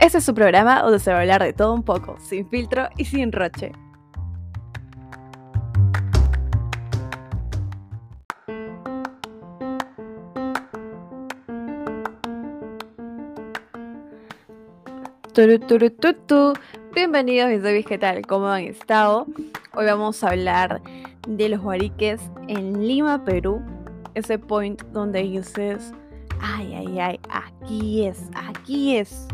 Este es su programa donde se va a hablar de todo un poco, sin filtro y sin roche. Bienvenidos mis babies, ¿qué tal? ¿Cómo han estado? Hoy vamos a hablar de los guariques en Lima, Perú. Ese point donde dices, ay, ay, ay, aquí es, aquí es.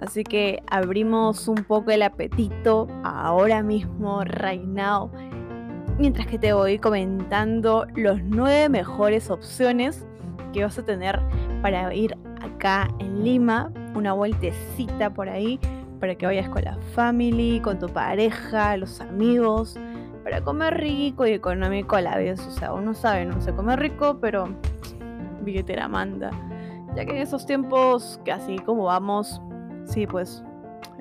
Así que abrimos un poco el apetito ahora mismo, right. Mientras que te voy comentando los nueve mejores opciones que vas a tener para ir acá en Lima, una vueltecita por ahí, para que vayas con la family, con tu pareja, los amigos, para comer rico y económico a la vez. O sea, uno sabe, no se come rico, pero billetera manda. Ya que en esos tiempos, que así como vamos, sí, pues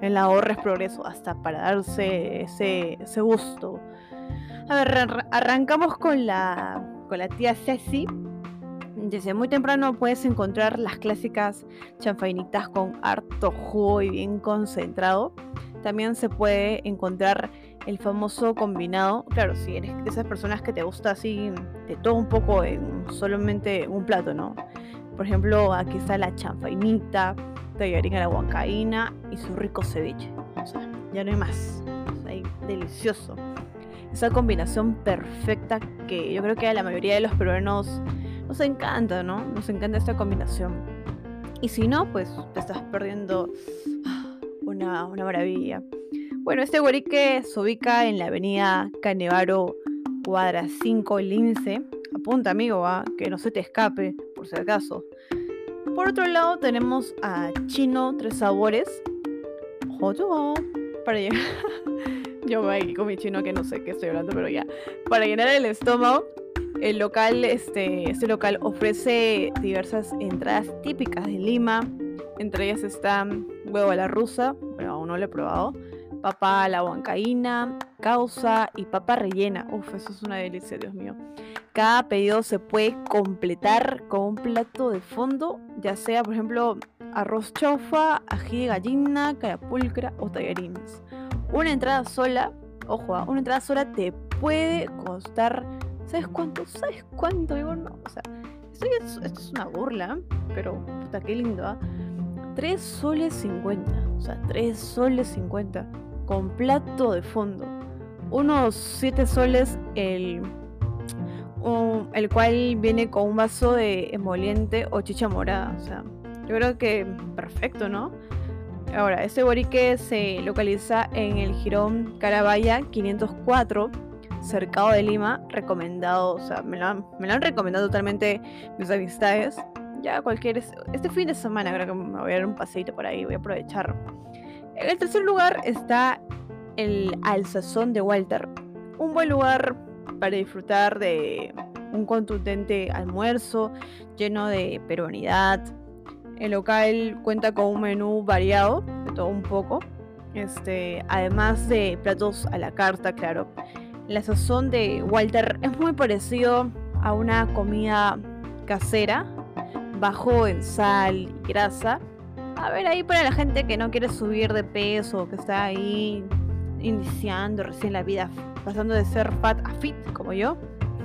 el ahorro es progreso, hasta para darse ese, gusto. A ver, arrancamos con la, con la tía Ceci. Desde muy temprano puedes encontrar las clásicas chanfainitas con harto jugo y bien concentrado. También se puede encontrar el famoso combinado. Claro, si eres de esas personas que te gusta así de todo un poco en solamente un plato, ¿no? Por ejemplo, aquí está la chanfainita, tallarín a la huancaína y su rico ceviche. O sea, ya no hay más. O delicioso. Esa combinación perfecta que yo creo que a la mayoría de los peruanos nos encanta, ¿no? Nos encanta esta combinación. Y si no, pues te estás perdiendo una, una maravilla. Bueno, este guarique se ubica en la avenida Canevaro, cuadra 5, Lince. Apunta, amigo, ¿ah? que no se te escape, por si acaso. Por otro lado tenemos a Chino Tres Sabores. Para llegar. Yo voy aquí con mi chino que no sé qué estoy hablando, pero ya. Para llenar el estómago, el local, este, este local ofrece diversas entradas típicas de Lima. Entre ellas están huevo a la rusa, bueno, aún no lo he probado. Papa la huancaína, causa y papa rellena. Uf, eso es una delicia, Dios mío. Cada pedido se puede completar con un plato de fondo, ya sea, por ejemplo, arroz chaufa, ají de gallina, carapulcra o tallarines. Una entrada sola, ojo, ¿ah? una entrada sola te puede costar, ¿sabes cuánto? ¿Sabes cuánto? Digo, no, o sea, esto es, una burla, pero puta, qué lindo, ¿ah? 3 soles 50, o sea, 3 soles 50 con plato de fondo. Unos 7 soles el el cual viene con un vaso de emoliente o chicha morada. O sea, yo creo que perfecto, ¿no? Ahora, este borique se localiza en el Girón Carabaya 504, cercado de Lima, recomendado, o sea, me lo, han, me lo han recomendado totalmente mis amistades. Ya cualquier, este fin de semana creo que me voy a dar un paseito por ahí, voy a aprovechar. En el tercer lugar está el Alsazón de Walter, un buen lugar para disfrutar de un contundente almuerzo lleno de peruanidad. El local cuenta con un menú variado, de todo un poco, este, además de platos a la carta, claro. La sazón de Walter es muy parecido a una comida casera, bajo en sal y grasa. A ver, ahí para la gente que no quiere subir de peso, que está ahí iniciando recién la vida pasando de ser fat a fit, como yo.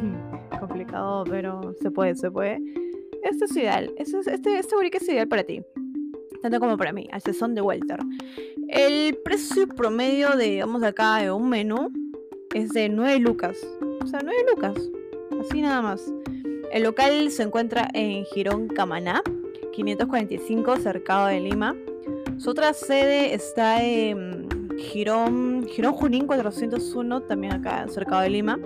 Complicado, pero se puede, se puede. Este es ideal. Este, este, este es ideal para ti. Tanto como para mí, al sazón de Walter. El precio promedio de, vamos acá, de un menú es de 9 lucas. O sea, 9 lucas. Así nada más. El local se encuentra en Girón Camaná, 545, cercado de Lima. Su otra sede está en Girón, Girón Junín 401, también acá cerca de Lima.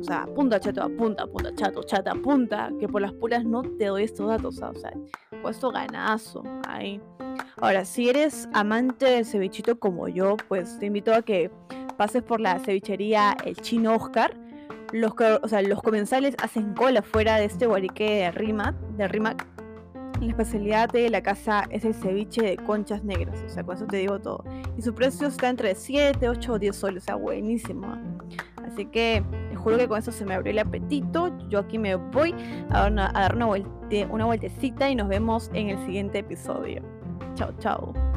O sea, punta, chato, punta, punta, chato, chata, punta, que por las puras no te doy estos datos, o sea, puesto ganazo ahí. Ahora, si eres amante del cevichito como yo, pues te invito a que pases por la cevichería El Chino Oscar. Los, o sea, los comensales hacen cola fuera de este guarique de Rimac, de Rimac la especialidad de la casa es el ceviche de conchas negras, o sea, con eso te digo todo. Y su precio está entre 7, 8 o 10 soles, o sea, buenísimo. Así que te juro que con eso se me abrió el apetito. Yo aquí me voy a dar una, a una vueltecita y nos vemos en el siguiente episodio. Chao, chao.